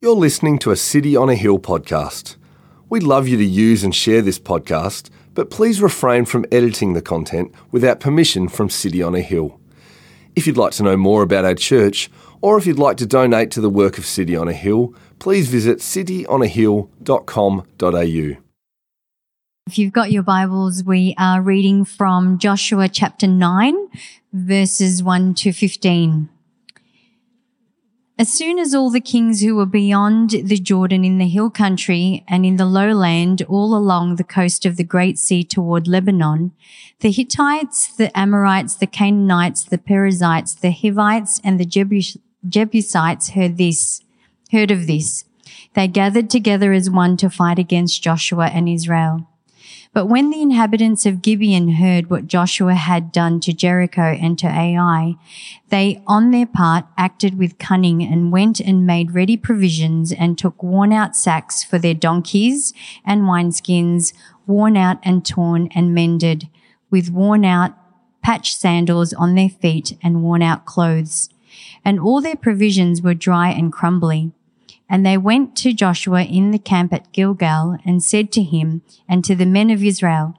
You're listening to a City on a Hill podcast. We'd love you to use and share this podcast, but please refrain from editing the content without permission from City on a Hill. If you'd like to know more about our church, or if you'd like to donate to the work of City on a Hill, please visit cityonahill.com.au. If you've got your Bibles, we are reading from Joshua chapter 9, verses 1 to 15. As soon as all the kings who were beyond the Jordan in the hill country and in the lowland all along the coast of the Great Sea toward Lebanon, the Hittites, the Amorites, the Canaanites, the Perizzites, the Hivites, and the Jebus- Jebusites heard this, heard of this. They gathered together as one to fight against Joshua and Israel. But when the inhabitants of Gibeon heard what Joshua had done to Jericho and to Ai, they on their part acted with cunning and went and made ready provisions and took worn out sacks for their donkeys and wineskins, worn out and torn and mended, with worn out patched sandals on their feet and worn out clothes. And all their provisions were dry and crumbly. And they went to Joshua in the camp at Gilgal and said to him and to the men of Israel,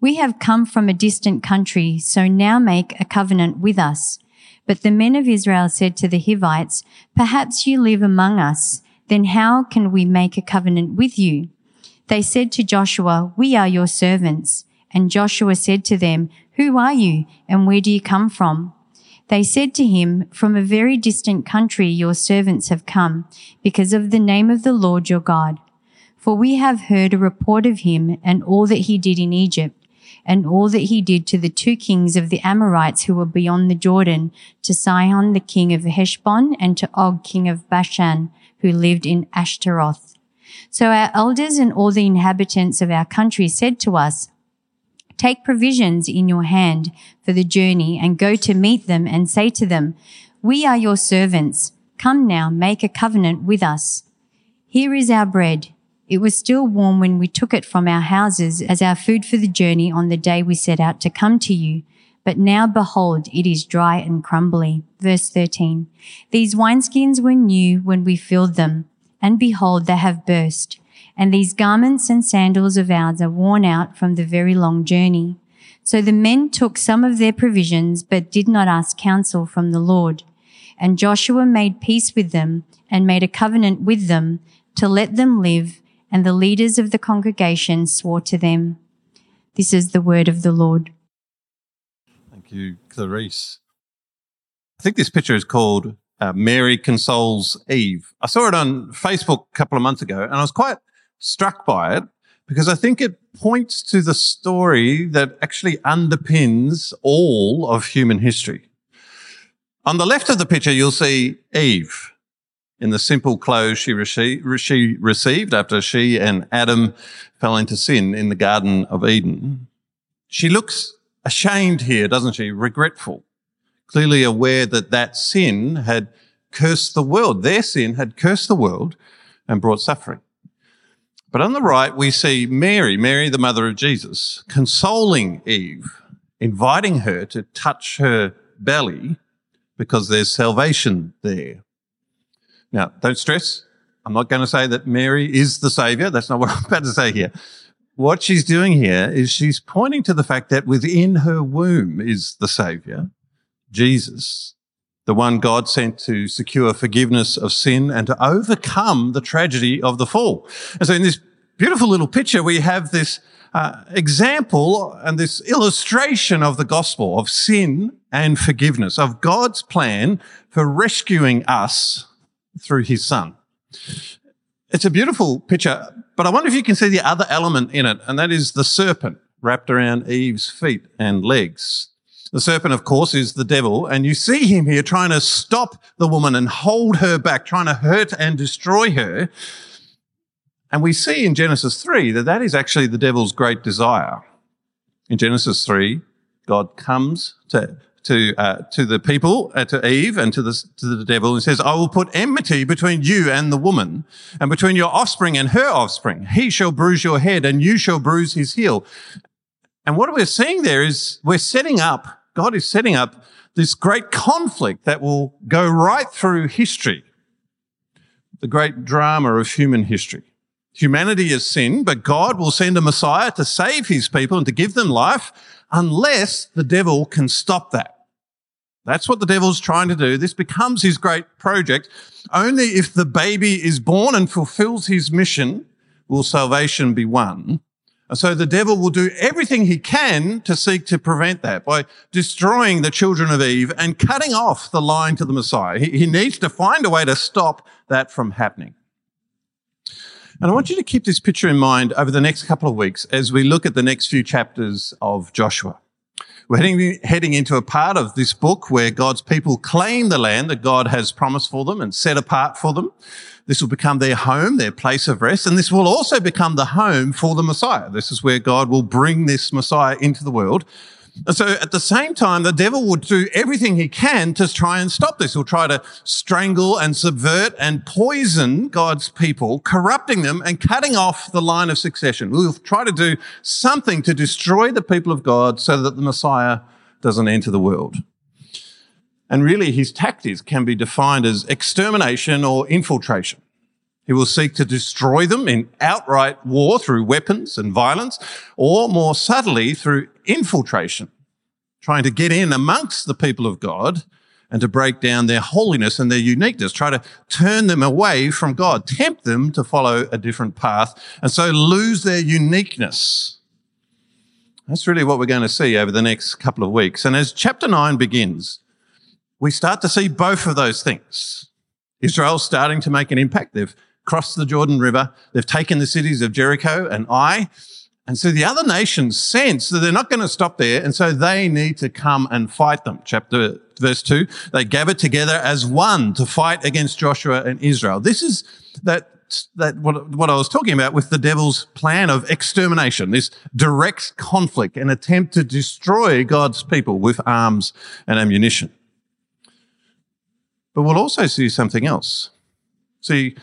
We have come from a distant country, so now make a covenant with us. But the men of Israel said to the Hivites, Perhaps you live among us, then how can we make a covenant with you? They said to Joshua, We are your servants. And Joshua said to them, Who are you, and where do you come from? They said to him, From a very distant country your servants have come, because of the name of the Lord your God. For we have heard a report of him and all that he did in Egypt, and all that he did to the two kings of the Amorites who were beyond the Jordan, to Sihon the king of Heshbon, and to Og king of Bashan, who lived in Ashtaroth. So our elders and all the inhabitants of our country said to us, Take provisions in your hand for the journey and go to meet them and say to them, We are your servants. Come now, make a covenant with us. Here is our bread. It was still warm when we took it from our houses as our food for the journey on the day we set out to come to you. But now behold, it is dry and crumbly. Verse 13. These wineskins were new when we filled them, and behold, they have burst and these garments and sandals of ours are worn out from the very long journey. So the men took some of their provisions, but did not ask counsel from the Lord. And Joshua made peace with them and made a covenant with them to let them live, and the leaders of the congregation swore to them. This is the word of the Lord. Thank you, Clarice. I think this picture is called uh, Mary Consoles Eve. I saw it on Facebook a couple of months ago, and I was quite struck by it because I think it points to the story that actually underpins all of human history. On the left of the picture, you'll see Eve in the simple clothes she, she received after she and Adam fell into sin in the Garden of Eden. She looks ashamed here, doesn't she? Regretful, clearly aware that that sin had cursed the world. Their sin had cursed the world and brought suffering. But on the right, we see Mary, Mary, the mother of Jesus, consoling Eve, inviting her to touch her belly because there's salvation there. Now, don't stress. I'm not going to say that Mary is the savior. That's not what I'm about to say here. What she's doing here is she's pointing to the fact that within her womb is the savior, Jesus, the one God sent to secure forgiveness of sin and to overcome the tragedy of the fall. And so in this beautiful little picture, we have this uh, example and this illustration of the gospel of sin and forgiveness, of God's plan for rescuing us through his son. It's a beautiful picture, but I wonder if you can see the other element in it, and that is the serpent wrapped around Eve's feet and legs. The serpent, of course, is the devil, and you see him here trying to stop the woman and hold her back, trying to hurt and destroy her. And we see in Genesis 3 that that is actually the devil's great desire. In Genesis 3, God comes to, to, uh, to the people, uh, to Eve and to the, to the devil and says, I will put enmity between you and the woman and between your offspring and her offspring. He shall bruise your head and you shall bruise his heel. And what we're seeing there is we're setting up God is setting up this great conflict that will go right through history. the great drama of human history. Humanity has sinned, but God will send a Messiah to save his people and to give them life unless the devil can stop that. That's what the devil's trying to do. This becomes his great project. Only if the baby is born and fulfills his mission will salvation be won. And so the devil will do everything he can to seek to prevent that by destroying the children of Eve and cutting off the line to the Messiah. He, he needs to find a way to stop that from happening. And I want you to keep this picture in mind over the next couple of weeks as we look at the next few chapters of Joshua. We're heading, heading into a part of this book where God's people claim the land that God has promised for them and set apart for them. This will become their home, their place of rest, and this will also become the home for the Messiah. This is where God will bring this Messiah into the world and so at the same time, the devil would do everything he can to try and stop this. He'll try to strangle and subvert and poison God's people, corrupting them and cutting off the line of succession. We'll try to do something to destroy the people of God so that the Messiah doesn't enter the world. And really, his tactics can be defined as extermination or infiltration. He will seek to destroy them in outright war through weapons and violence, or more subtly through infiltration, trying to get in amongst the people of God and to break down their holiness and their uniqueness, try to turn them away from God, tempt them to follow a different path, and so lose their uniqueness. That's really what we're going to see over the next couple of weeks. And as chapter 9 begins, we start to see both of those things. Israel's starting to make an impact. They've crossed the Jordan River. They've taken the cities of Jericho and Ai. And so the other nations sense that they're not going to stop there. And so they need to come and fight them. Chapter verse two, they gather together as one to fight against Joshua and Israel. This is that that what, what I was talking about with the devil's plan of extermination, this direct conflict, an attempt to destroy God's people with arms and ammunition. But we'll also see something else. See,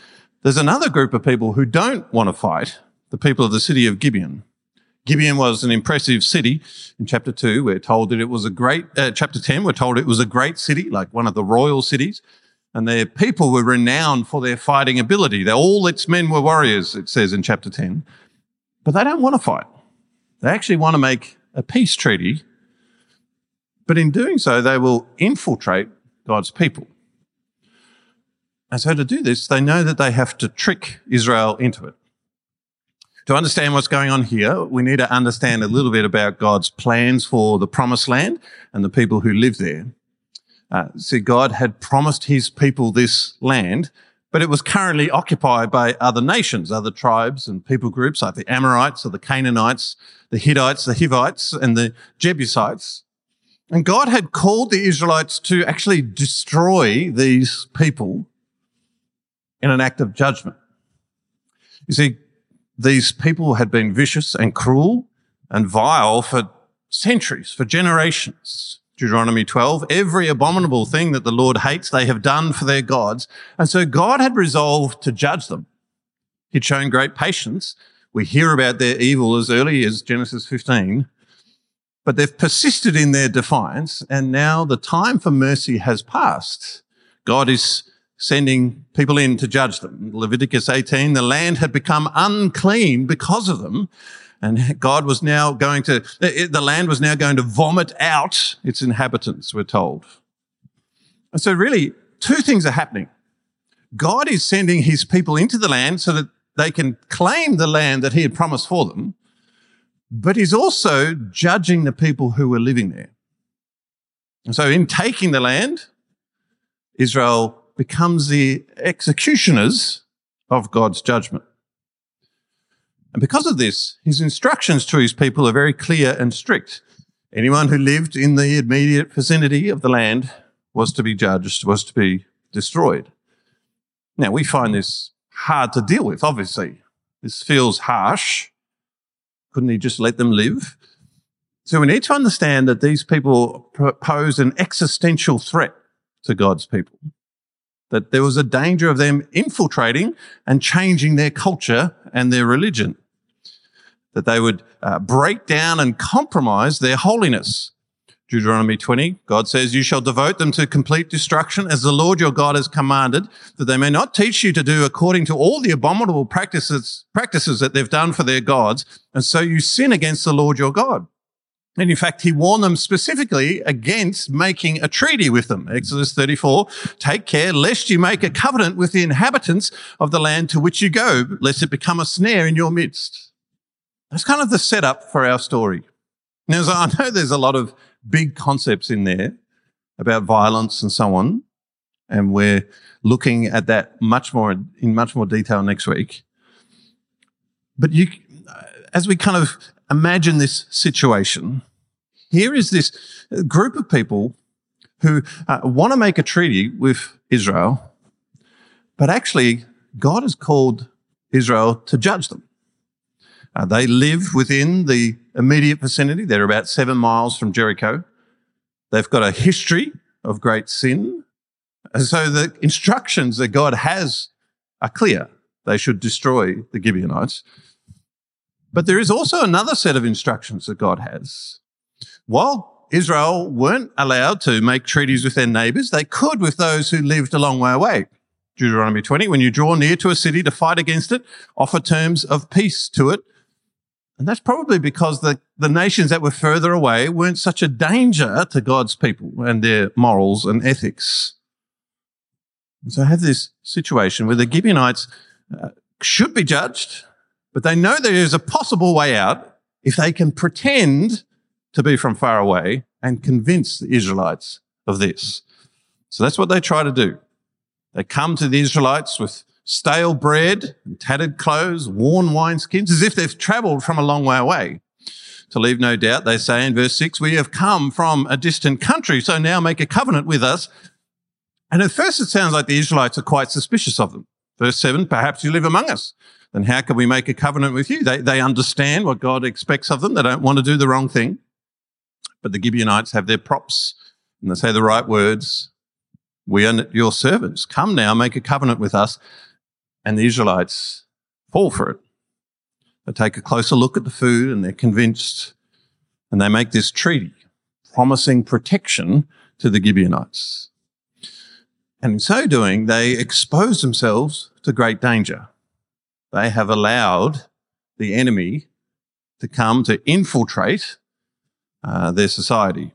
there's another group of people who don't want to fight, the people of the city of Gibeon. Gibeon was an impressive city. In chapter 2, we're told that it was a great, uh, chapter 10, we're told it was a great city, like one of the royal cities. And their people were renowned for their fighting ability. They're, all its men were warriors, it says in chapter 10. But they don't want to fight. They actually want to make a peace treaty. But in doing so, they will infiltrate God's people. And so to do this, they know that they have to trick Israel into it. To understand what's going on here, we need to understand a little bit about God's plans for the promised land and the people who live there. Uh, see, God had promised his people this land, but it was currently occupied by other nations, other tribes and people groups like the Amorites or the Canaanites, the Hittites, the Hivites, and the Jebusites. And God had called the Israelites to actually destroy these people in an act of judgment. You see, these people had been vicious and cruel and vile for centuries, for generations. Deuteronomy 12, every abominable thing that the Lord hates, they have done for their gods. And so God had resolved to judge them. He'd shown great patience. We hear about their evil as early as Genesis 15, but they've persisted in their defiance. And now the time for mercy has passed. God is sending people in to judge them. Leviticus 18, the land had become unclean because of them. And God was now going to, eh, eh, the land was now going to vomit out its inhabitants, we're told. And so really, two things are happening. God is sending his people into the land so that they can claim the land that he had promised for them, but he's also judging the people who were living there. And so in taking the land, Israel becomes the executioners of God's judgment. And because of this, his instructions to his people are very clear and strict. Anyone who lived in the immediate vicinity of the land was to be judged, was to be destroyed. Now, we find this hard to deal with, obviously. This feels harsh. Couldn't he just let them live? So we need to understand that these people pose an existential threat to God's people that there was a danger of them infiltrating and changing their culture and their religion, that they would uh, break down and compromise their holiness. Deuteronomy 20, God says, You shall devote them to complete destruction as the Lord your God has commanded, that they may not teach you to do according to all the abominable practices, practices that they've done for their gods, and so you sin against the Lord your God. And in fact, he warned them specifically against making a treaty with them. Exodus 34, take care lest you make a covenant with the inhabitants of the land to which you go, lest it become a snare in your midst. That's kind of the setup for our story. Now, I know there's a lot of big concepts in there about violence and so on. And we're looking at that much more in much more detail next week. But you, as we kind of imagine this situation, here is this group of people who uh, want to make a treaty with Israel, but actually God has called Israel to judge them. Uh, they live within the immediate vicinity. They're about seven miles from Jericho. They've got a history of great sin. And so the instructions that God has are clear. They should destroy the Gibeonites. But there is also another set of instructions that God has. While Israel weren't allowed to make treaties with their neighbors, they could with those who lived a long way away. Deuteronomy 20, when you draw near to a city to fight against it, offer terms of peace to it and that's probably because the, the nations that were further away weren't such a danger to God's people and their morals and ethics. And so I have this situation where the Gibeonites uh, should be judged, but they know there is a possible way out if they can pretend to be from far away and convince the Israelites of this. So that's what they try to do. They come to the Israelites with stale bread and tattered clothes, worn wineskins, as if they've traveled from a long way away. To leave no doubt, they say in verse 6, We have come from a distant country, so now make a covenant with us. And at first it sounds like the Israelites are quite suspicious of them. Verse 7, Perhaps you live among us. Then how can we make a covenant with you? They, they understand what God expects of them. They don't want to do the wrong thing. But the Gibeonites have their props and they say the right words. We are your servants. Come now, make a covenant with us and the Israelites fall for it. They take a closer look at the food and they're convinced and they make this treaty promising protection to the Gibeonites. And in so doing, they expose themselves to great danger. They have allowed the enemy to come to infiltrate uh, their society.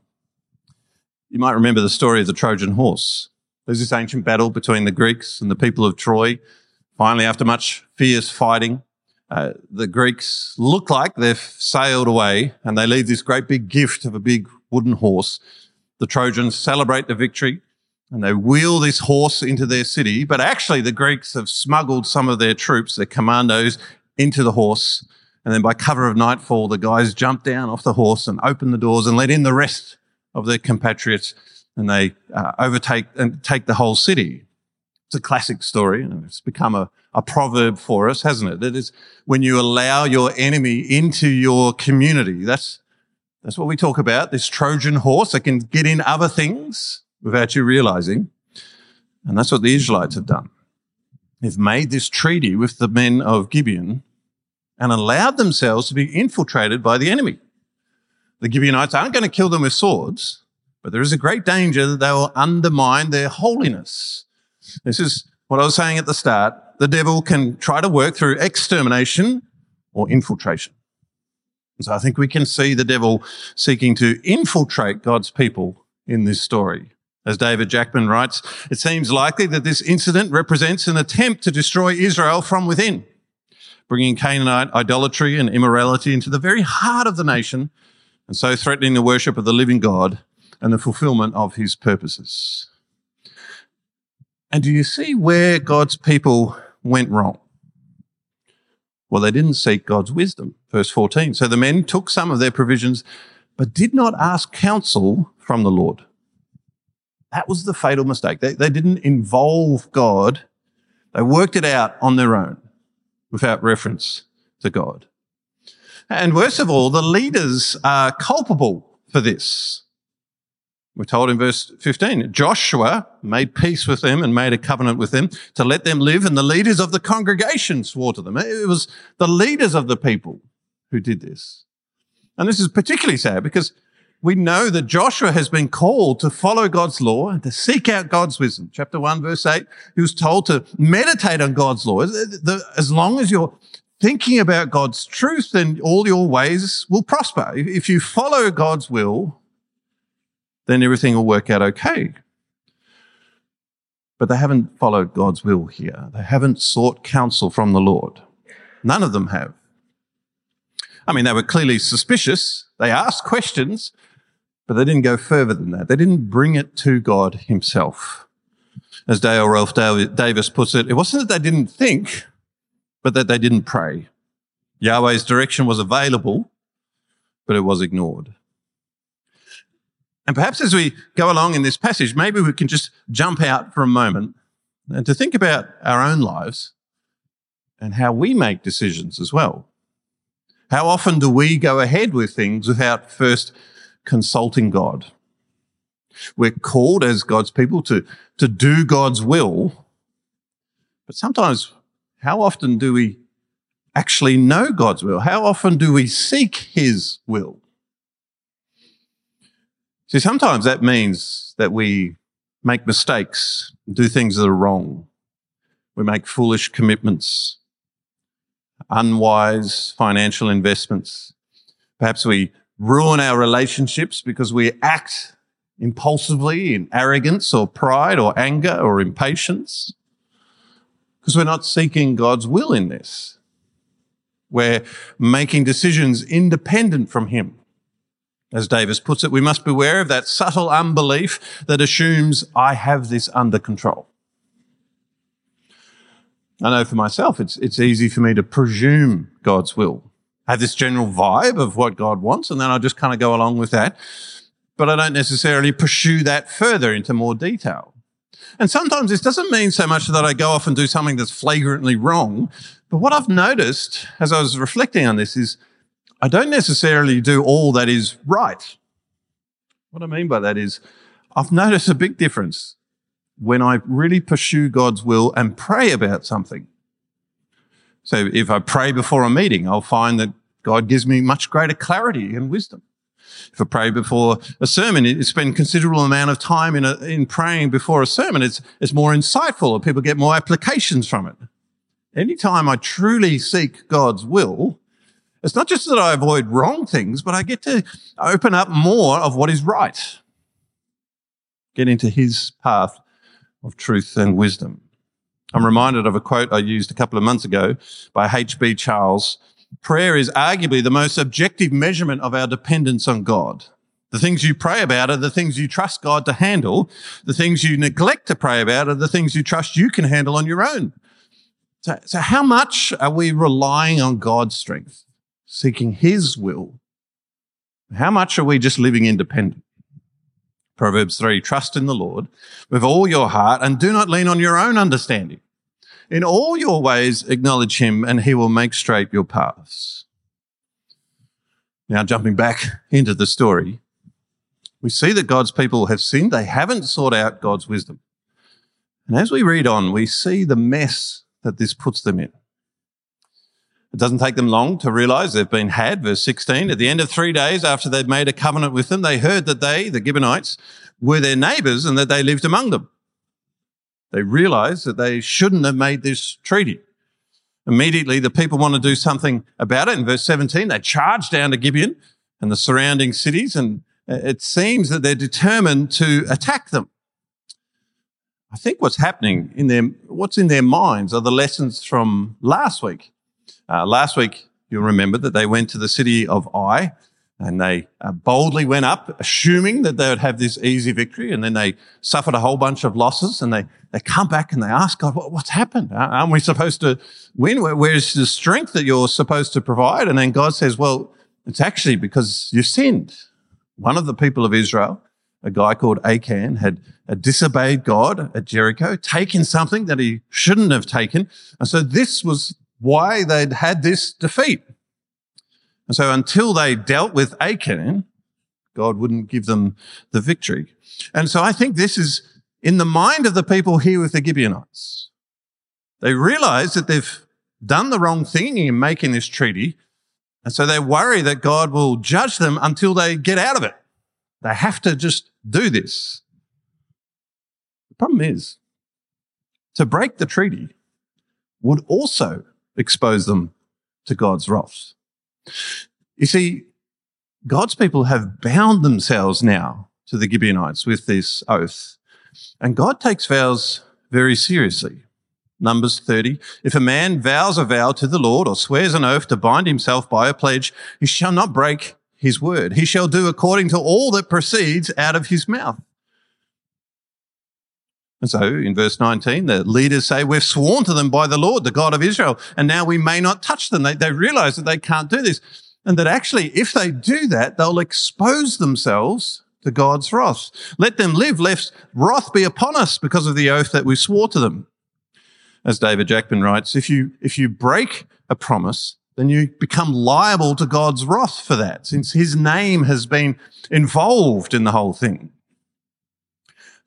You might remember the story of the Trojan horse. There's this ancient battle between the Greeks and the people of Troy. Finally, after much fierce fighting, uh, the Greeks look like they've sailed away and they leave this great big gift of a big wooden horse. The Trojans celebrate the victory and they wheel this horse into their city. But actually, the Greeks have smuggled some of their troops, their commandos, into the horse. And then by cover of nightfall, the guys jump down off the horse and open the doors and let in the rest of their compatriots and they uh, overtake and take the whole city. It's a classic story and it's become a, a proverb for us, hasn't it? That is when you allow your enemy into your community. That's, that's what we talk about. This Trojan horse that can get in other things without you realizing. And that's what the Israelites have done. They've made this treaty with the men of Gibeon and allowed themselves to be infiltrated by the enemy. The Gibeonites aren't going to kill them with swords, but there is a great danger that they will undermine their holiness this is what I was saying at the start. The devil can try to work through extermination or infiltration. And So I think we can see the devil seeking to infiltrate God's people in this story. As David Jackman writes, it seems likely that this incident represents an attempt to destroy Israel from within, bringing Canaanite idolatry and immorality into the very heart of the nation, and so threatening the worship of the living God and the fulfillment of his purposes. And do you see where God's people went wrong? Well, they didn't seek God's wisdom. Verse 14. So the men took some of their provisions, but did not ask counsel from the Lord. That was the fatal mistake. They, they didn't involve God. They worked it out on their own without reference to God. And worst of all, the leaders are culpable for this. We're told in verse 15, Joshua made peace with them and made a covenant with them to let them live, and the leaders of the congregation swore to them. It was the leaders of the people who did this. And this is particularly sad because we know that Joshua has been called to follow God's law and to seek out God's wisdom. Chapter 1, verse 8, he was told to meditate on God's law. As long as you're thinking about God's truth, then all your ways will prosper. If you follow God's will, then everything will work out okay. But they haven't followed God's will here. They haven't sought counsel from the Lord. None of them have. I mean, they were clearly suspicious. They asked questions, but they didn't go further than that. They didn't bring it to God himself. As Dale Ralph Davis puts it, it wasn't that they didn't think, but that they didn't pray. Yahweh's direction was available, but it was ignored. And perhaps as we go along in this passage, maybe we can just jump out for a moment and to think about our own lives and how we make decisions as well. How often do we go ahead with things without first consulting God? We're called as God's people to, to do God's will, but sometimes how often do we actually know God's will? How often do we seek His will? See, sometimes that means that we make mistakes, do things that are wrong. We make foolish commitments, unwise financial investments. Perhaps we ruin our relationships because we act impulsively in arrogance or pride or anger or impatience because we're not seeking God's will in this. We're making decisions independent from Him. As Davis puts it, we must beware of that subtle unbelief that assumes I have this under control. I know for myself, it's, it's easy for me to presume God's will. Have this general vibe of what God wants, and then I just kind of go along with that. But I don't necessarily pursue that further into more detail. And sometimes this doesn't mean so much that I go off and do something that's flagrantly wrong. But what I've noticed as I was reflecting on this is I don't necessarily do all that is right. What I mean by that is I've noticed a big difference when I really pursue God's will and pray about something. So if I pray before a meeting, I'll find that God gives me much greater clarity and wisdom. If I pray before a sermon, it's spend considerable amount of time in, a, in praying before a sermon. It's, it's more insightful or people get more applications from it. Anytime I truly seek God's will, it's not just that I avoid wrong things, but I get to open up more of what is right. Get into his path of truth and wisdom. I'm reminded of a quote I used a couple of months ago by H.B. Charles prayer is arguably the most objective measurement of our dependence on God. The things you pray about are the things you trust God to handle. The things you neglect to pray about are the things you trust you can handle on your own. So, so how much are we relying on God's strength, seeking His will? How much are we just living independent? Proverbs 3, trust in the Lord with all your heart and do not lean on your own understanding. In all your ways, acknowledge him and he will make straight your paths. Now, jumping back into the story, we see that God's people have sinned. They haven't sought out God's wisdom. And as we read on, we see the mess that this puts them in. It doesn't take them long to realize they've been had. Verse 16, at the end of three days after they'd made a covenant with them, they heard that they, the Gibeonites, were their neighbors and that they lived among them. They realized that they shouldn't have made this treaty. Immediately, the people want to do something about it. In verse 17, they charge down to Gibeon and the surrounding cities, and it seems that they're determined to attack them. I think what's happening in their, what's in their minds are the lessons from last week. Uh, last week, you'll remember that they went to the city of Ai and they uh, boldly went up, assuming that they would have this easy victory. And then they suffered a whole bunch of losses and they, they come back and they ask God, what, what's happened? Aren't we supposed to win? Where's the strength that you're supposed to provide? And then God says, well, it's actually because you sinned. One of the people of Israel, a guy called Achan, had disobeyed God at Jericho, taken something that he shouldn't have taken. And so this was why they'd had this defeat. And so until they dealt with Achan, God wouldn't give them the victory. And so I think this is in the mind of the people here with the Gibeonites. They realize that they've done the wrong thing in making this treaty. And so they worry that God will judge them until they get out of it. They have to just do this. The problem is, to break the treaty would also expose them to God's wrath. You see, God's people have bound themselves now to the Gibeonites with this oath. And God takes vows very seriously. Numbers 30. If a man vows a vow to the Lord or swears an oath to bind himself by a pledge, he shall not break his word. He shall do according to all that proceeds out of his mouth. And so in verse 19, the leaders say, we've sworn to them by the Lord, the God of Israel, and now we may not touch them. They, they realize that they can't do this. And that actually, if they do that, they'll expose themselves to God's wrath. Let them live, lest wrath be upon us because of the oath that we swore to them. As David Jackman writes, if you, if you break a promise, then you become liable to God's wrath for that, since his name has been involved in the whole thing.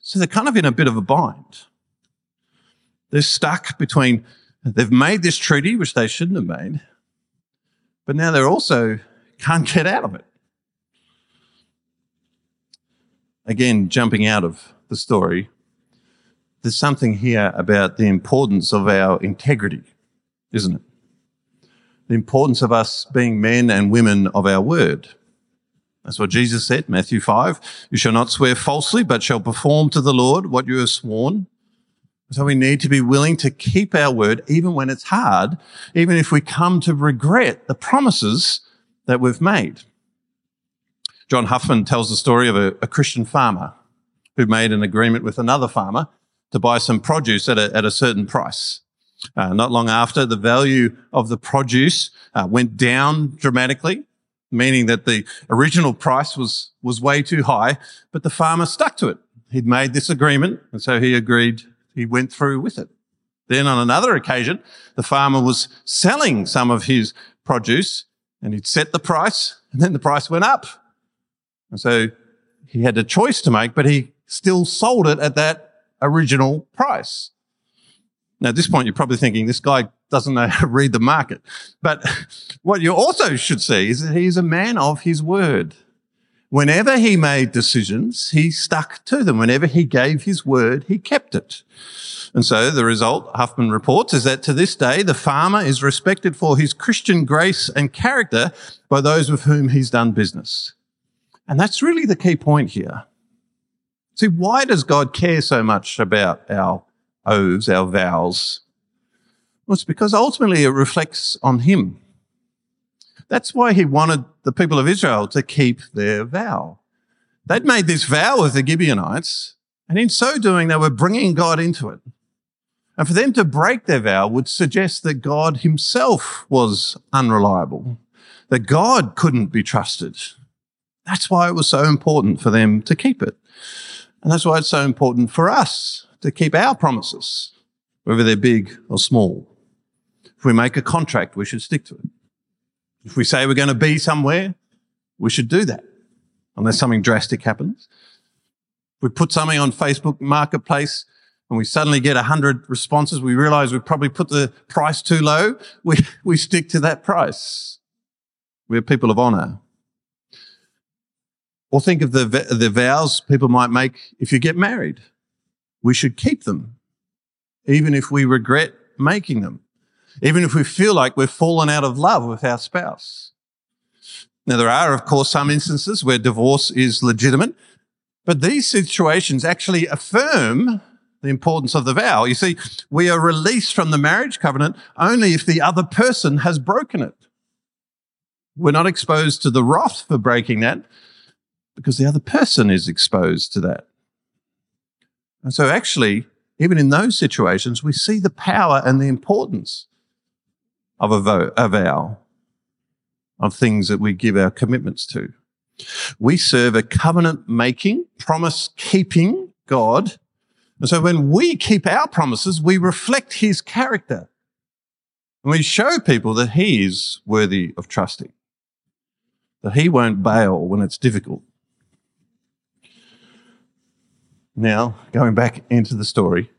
So they're kind of in a bit of a bind. They're stuck between, they've made this treaty, which they shouldn't have made, but now they're also can't get out of it. Again, jumping out of the story, there's something here about the importance of our integrity, isn't it? The importance of us being men and women of our word. That's what Jesus said, Matthew 5. You shall not swear falsely, but shall perform to the Lord what you have sworn. So we need to be willing to keep our word, even when it's hard, even if we come to regret the promises that we've made. John Huffman tells the story of a, a Christian farmer who made an agreement with another farmer to buy some produce at a, at a certain price. Uh, not long after, the value of the produce uh, went down dramatically meaning that the original price was, was way too high, but the farmer stuck to it. He'd made this agreement, and so he agreed, he went through with it. Then on another occasion, the farmer was selling some of his produce and he'd set the price and then the price went up. And so he had a choice to make, but he still sold it at that original price. Now, at this point, you're probably thinking this guy doesn't know how to read the market. But what you also should see is that he's a man of his word. Whenever he made decisions, he stuck to them. Whenever he gave his word, he kept it. And so the result, Huffman reports, is that to this day, the farmer is respected for his Christian grace and character by those with whom he's done business. And that's really the key point here. See, why does God care so much about our oaths, our vows? Well, it's because ultimately it reflects on him. That's why he wanted the people of Israel to keep their vow. They'd made this vow with the Gibeonites, and in so doing, they were bringing God into it. And for them to break their vow would suggest that God himself was unreliable, that God couldn't be trusted. That's why it was so important for them to keep it. And that's why it's so important for us to keep our promises, whether they're big or small. If we make a contract, we should stick to it. If we say we're going to be somewhere, we should do that unless something drastic happens. If we put something on Facebook Marketplace and we suddenly get 100 responses, we realize we probably put the price too low. We, we stick to that price. We're people of honor. Or think of the, the vows people might make if you get married. We should keep them, even if we regret making them even if we feel like we've fallen out of love with our spouse. Now, there are, of course, some instances where divorce is legitimate, but these situations actually affirm the importance of the vow. You see, we are released from the marriage covenant only if the other person has broken it. We're not exposed to the wrath for breaking that because the other person is exposed to that. And so actually, even in those situations, we see the power and the importance of a, vow, a vow of things that we give our commitments to. We serve a covenant making, promise keeping God. And so when we keep our promises, we reflect his character. And we show people that he is worthy of trusting, that he won't bail when it's difficult. Now, going back into the story,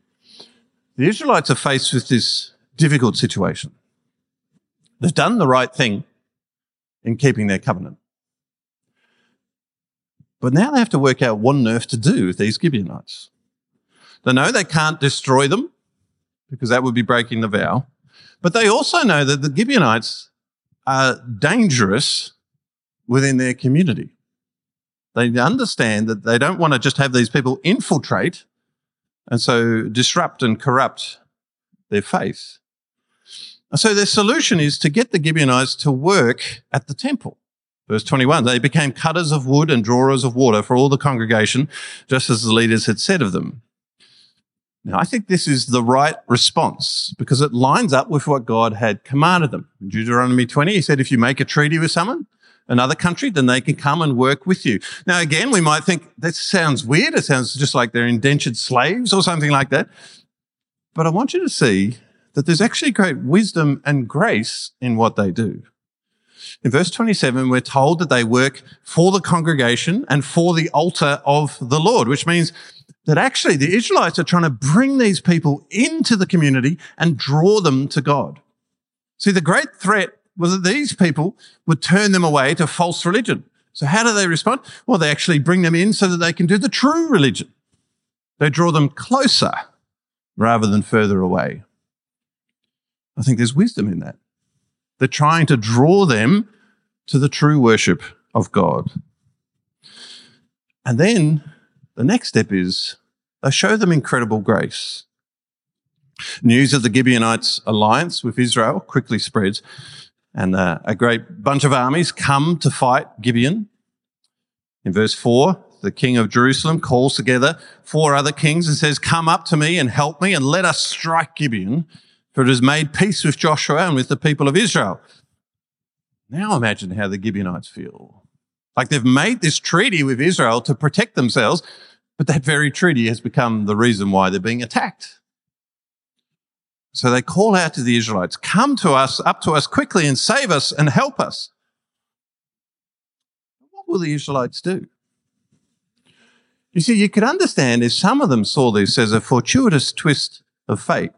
the Israelites are faced with this difficult situation. They've done the right thing in keeping their covenant. But now they have to work out what on earth to do with these Gibeonites. They know they can't destroy them because that would be breaking the vow. But they also know that the Gibeonites are dangerous within their community. They understand that they don't want to just have these people infiltrate and so disrupt and corrupt their faith. So their solution is to get the Gibeonites to work at the temple. Verse 21, they became cutters of wood and drawers of water for all the congregation, just as the leaders had said of them. Now, I think this is the right response because it lines up with what God had commanded them. In Deuteronomy 20, he said, if you make a treaty with someone, another country, then they can come and work with you. Now, again, we might think that sounds weird. It sounds just like they're indentured slaves or something like that. But I want you to see that there's actually great wisdom and grace in what they do. In verse 27, we're told that they work for the congregation and for the altar of the Lord, which means that actually the Israelites are trying to bring these people into the community and draw them to God. See, the great threat was that these people would turn them away to false religion. So how do they respond? Well, they actually bring them in so that they can do the true religion. They draw them closer rather than further away. I think there's wisdom in that. They're trying to draw them to the true worship of God. And then the next step is they show them incredible grace. News of the Gibeonites' alliance with Israel quickly spreads, and uh, a great bunch of armies come to fight Gibeon. In verse 4, the king of Jerusalem calls together four other kings and says, Come up to me and help me, and let us strike Gibeon, for it has made peace with Joshua and with the people of Israel. Now imagine how the Gibeonites feel. Like they've made this treaty with Israel to protect themselves, but that very treaty has become the reason why they're being attacked. So they call out to the Israelites, come to us, up to us quickly and save us and help us. What will the Israelites do? You see, you could understand if some of them saw this as a fortuitous twist of fate.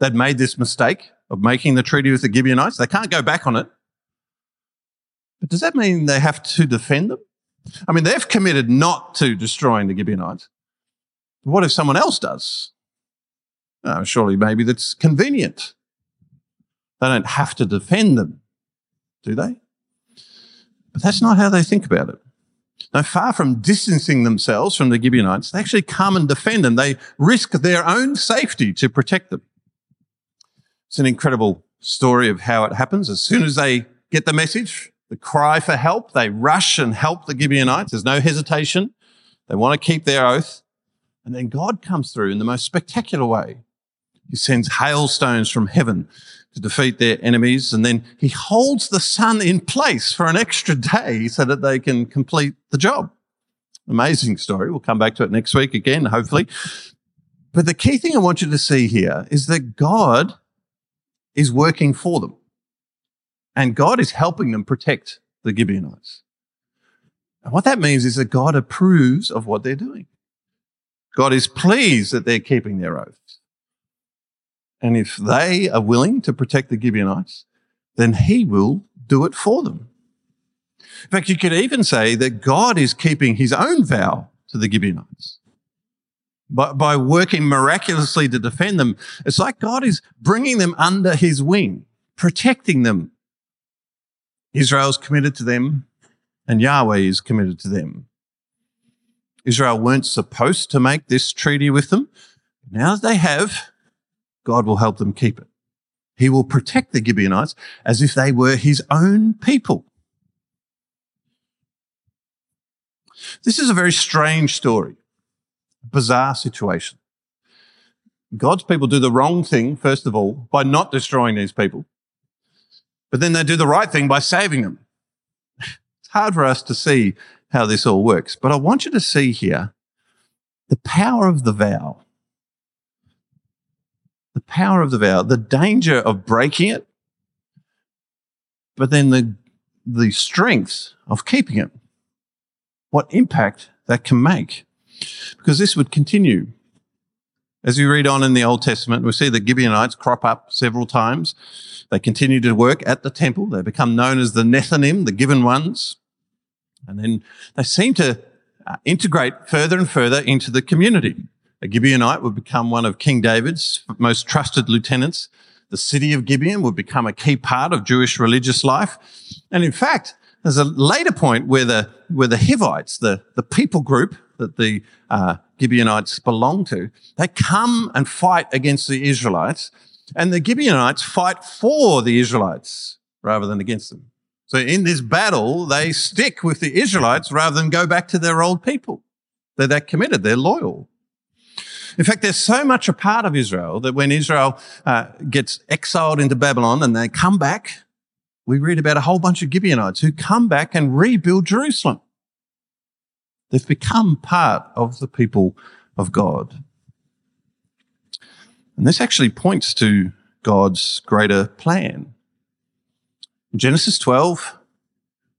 They'd made this mistake of making the treaty with the Gibeonites. They can't go back on it. But does that mean they have to defend them? I mean, they've committed not to destroying the Gibeonites. What if someone else does? Oh, surely maybe that's convenient. They don't have to defend them, do they? But that's not how they think about it. Now, far from distancing themselves from the Gibeonites, they actually come and defend them. They risk their own safety to protect them. It's an incredible story of how it happens. As soon as they get the message, the cry for help. They rush and help the Gibeonites. There's no hesitation. They want to keep their oath. And then God comes through in the most spectacular way. He sends hailstones from heaven to defeat their enemies. And then he holds the sun in place for an extra day so that they can complete the job. Amazing story. We'll come back to it next week again, hopefully. But the key thing I want you to see here is that God is working for them. And God is helping them protect the Gibeonites. And what that means is that God approves of what they're doing. God is pleased that they're keeping their oaths. And if they are willing to protect the Gibeonites, then he will do it for them. In fact, you could even say that God is keeping his own vow to the Gibeonites. By, by working miraculously to defend them, it's like God is bringing them under his wing, protecting them Israel's committed to them and Yahweh is committed to them. Israel weren't supposed to make this treaty with them. Now that they have, God will help them keep it. He will protect the Gibeonites as if they were his own people. This is a very strange story, bizarre situation. God's people do the wrong thing, first of all, by not destroying these people but then they do the right thing by saving them. It's hard for us to see how this all works, but I want you to see here the power of the vow. The power of the vow, the danger of breaking it, but then the, the strength of keeping it. What impact that can make. Because this would continue as we read on in the Old Testament, we see the Gibeonites crop up several times. They continue to work at the temple. They become known as the Nethinim, the given ones. And then they seem to uh, integrate further and further into the community. A Gibeonite would become one of King David's most trusted lieutenants. The city of Gibeon would become a key part of Jewish religious life. And in fact, there's a later point where the, where the Hivites, the, the people group that the uh, Gibeonites belong to, they come and fight against the Israelites. And the Gibeonites fight for the Israelites rather than against them. So in this battle, they stick with the Israelites rather than go back to their old people. They're that committed. They're loyal. In fact, they're so much a part of Israel that when Israel uh, gets exiled into Babylon and they come back, we read about a whole bunch of Gibeonites who come back and rebuild Jerusalem. They've become part of the people of God. And this actually points to God's greater plan. In Genesis 12,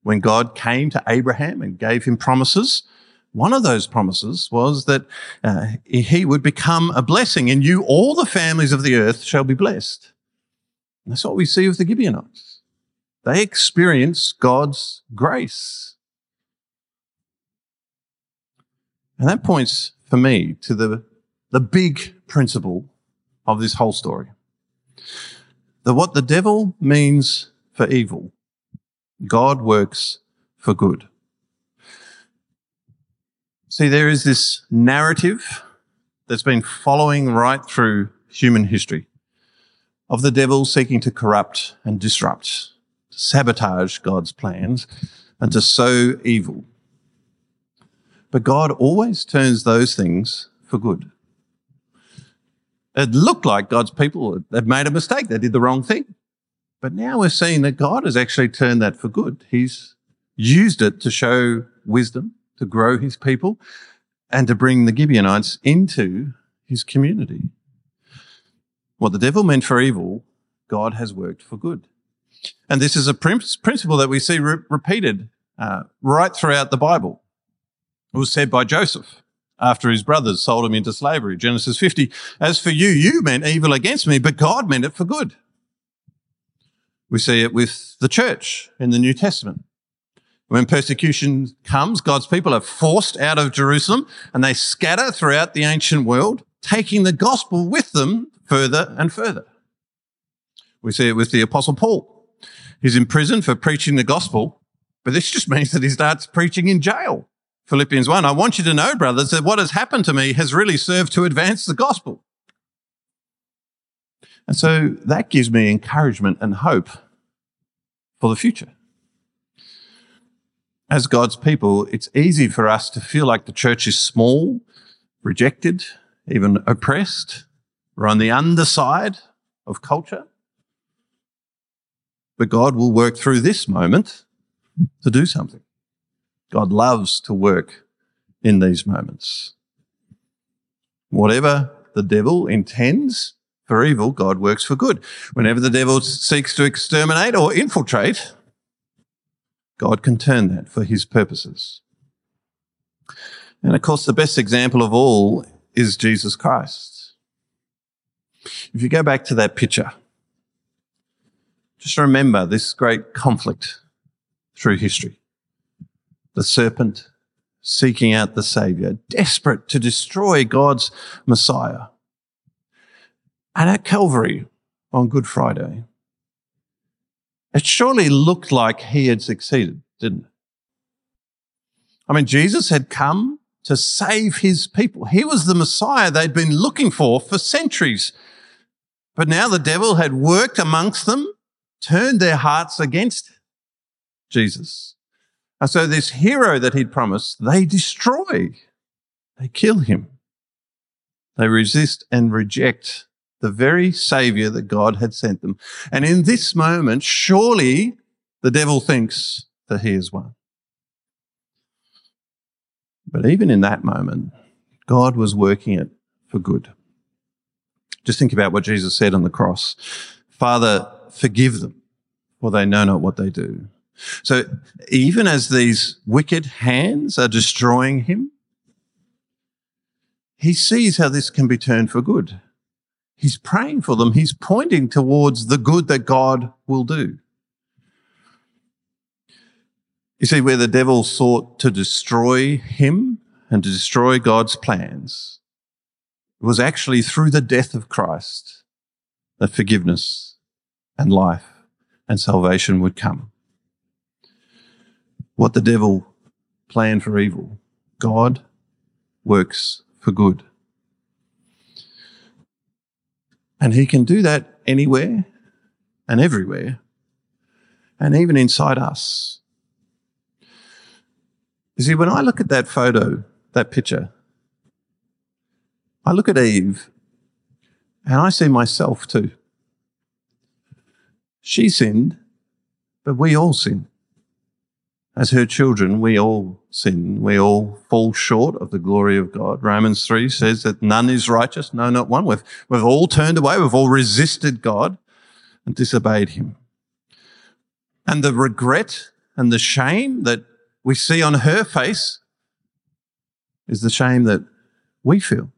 when God came to Abraham and gave him promises, one of those promises was that uh, he would become a blessing. and you, all the families of the earth shall be blessed. And that's what we see with the Gibeonites. They experience God's grace. And that points for me to the, the big principle of this whole story. That what the devil means for evil. God works for good. See, there is this narrative that's been following right through human history of the devil seeking to corrupt and disrupt, to sabotage God's plans and to sow evil. But God always turns those things for good. It looked like God's people had made a mistake. They did the wrong thing. But now we're seeing that God has actually turned that for good. He's used it to show wisdom, to grow his people, and to bring the Gibeonites into his community. What the devil meant for evil, God has worked for good. And this is a principle that we see re- repeated uh, right throughout the Bible. Was said by Joseph after his brothers sold him into slavery. Genesis 50, as for you, you meant evil against me, but God meant it for good. We see it with the church in the New Testament. When persecution comes, God's people are forced out of Jerusalem and they scatter throughout the ancient world, taking the gospel with them further and further. We see it with the apostle Paul. He's in prison for preaching the gospel, but this just means that he starts preaching in jail. Philippians 1. I want you to know, brothers, that what has happened to me has really served to advance the gospel. And so that gives me encouragement and hope for the future. As God's people, it's easy for us to feel like the church is small, rejected, even oppressed. We're on the underside of culture. But God will work through this moment to do something. God loves to work in these moments. Whatever the devil intends for evil, God works for good. Whenever the devil seeks to exterminate or infiltrate, God can turn that for his purposes. And of course, the best example of all is Jesus Christ. If you go back to that picture, just remember this great conflict through history. The serpent seeking out the Savior, desperate to destroy God's Messiah. And at Calvary on Good Friday, it surely looked like he had succeeded, didn't it? I mean, Jesus had come to save his people. He was the Messiah they'd been looking for for centuries. But now the devil had worked amongst them, turned their hearts against Jesus. And so this hero that he'd promised, they destroy. They kill him. They resist and reject the very savior that God had sent them. And in this moment, surely the devil thinks that he is one. But even in that moment, God was working it for good. Just think about what Jesus said on the cross. Father, forgive them, for they know not what they do. So even as these wicked hands are destroying him, he sees how this can be turned for good. He's praying for them. He's pointing towards the good that God will do. You see, where the devil sought to destroy him and to destroy God's plans, it was actually through the death of Christ that forgiveness and life and salvation would come. What the devil planned for evil, God works for good. And he can do that anywhere and everywhere, and even inside us. You see, when I look at that photo, that picture, I look at Eve and I see myself too. She sinned, but we all sin. As her children, we all sin. We all fall short of the glory of God. Romans 3 says that none is righteous, no, not one. We've, we've all turned away. We've all resisted God and disobeyed him. And the regret and the shame that we see on her face is the shame that we feel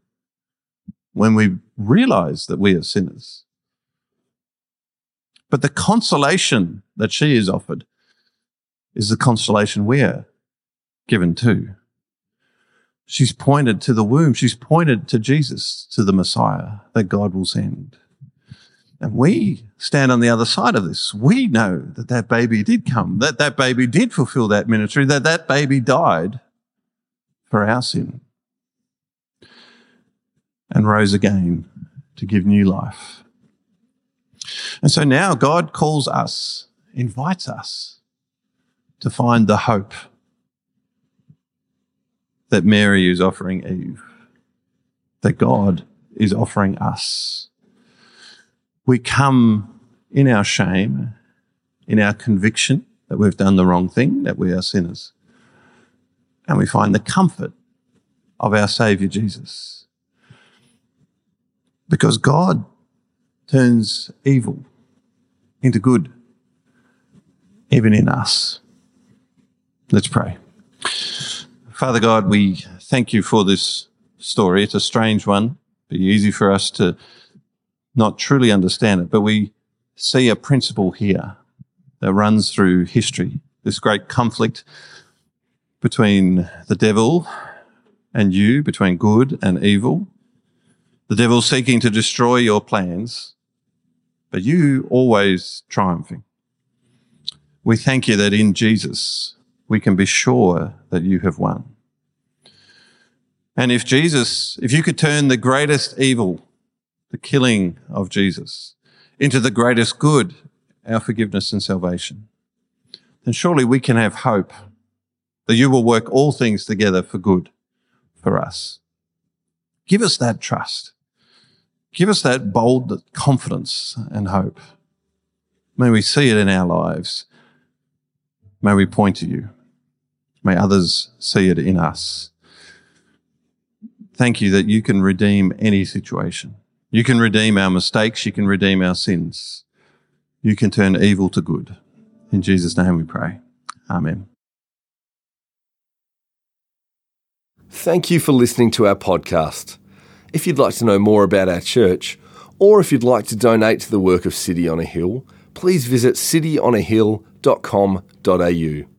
when we realize that we are sinners. But the consolation that she is offered is the consolation we're given too. She's pointed to the womb. She's pointed to Jesus, to the Messiah that God will send. And we stand on the other side of this. We know that that baby did come, that that baby did fulfill that ministry, that that baby died for our sin and rose again to give new life. And so now God calls us, invites us to find the hope that Mary is offering Eve, that God is offering us. We come in our shame, in our conviction that we've done the wrong thing, that we are sinners, and we find the comfort of our Saviour Jesus. Because God turns evil into good, even in us. Let's pray. Father God, we thank you for this story. It's a strange one. It'd be easy for us to not truly understand it, but we see a principle here that runs through history. This great conflict between the devil and you, between good and evil. The devil seeking to destroy your plans, but you always triumphing. We thank you that in Jesus, we can be sure that you have won. And if Jesus, if you could turn the greatest evil, the killing of Jesus, into the greatest good, our forgiveness and salvation, then surely we can have hope that you will work all things together for good for us. Give us that trust. Give us that bold confidence and hope. May we see it in our lives. May we point to you. May others see it in us. Thank you that you can redeem any situation. You can redeem our mistakes. You can redeem our sins. You can turn evil to good. In Jesus' name we pray. Amen. Thank you for listening to our podcast. If you'd like to know more about our church, or if you'd like to donate to the work of City on a Hill, please visit cityonahill.com.au.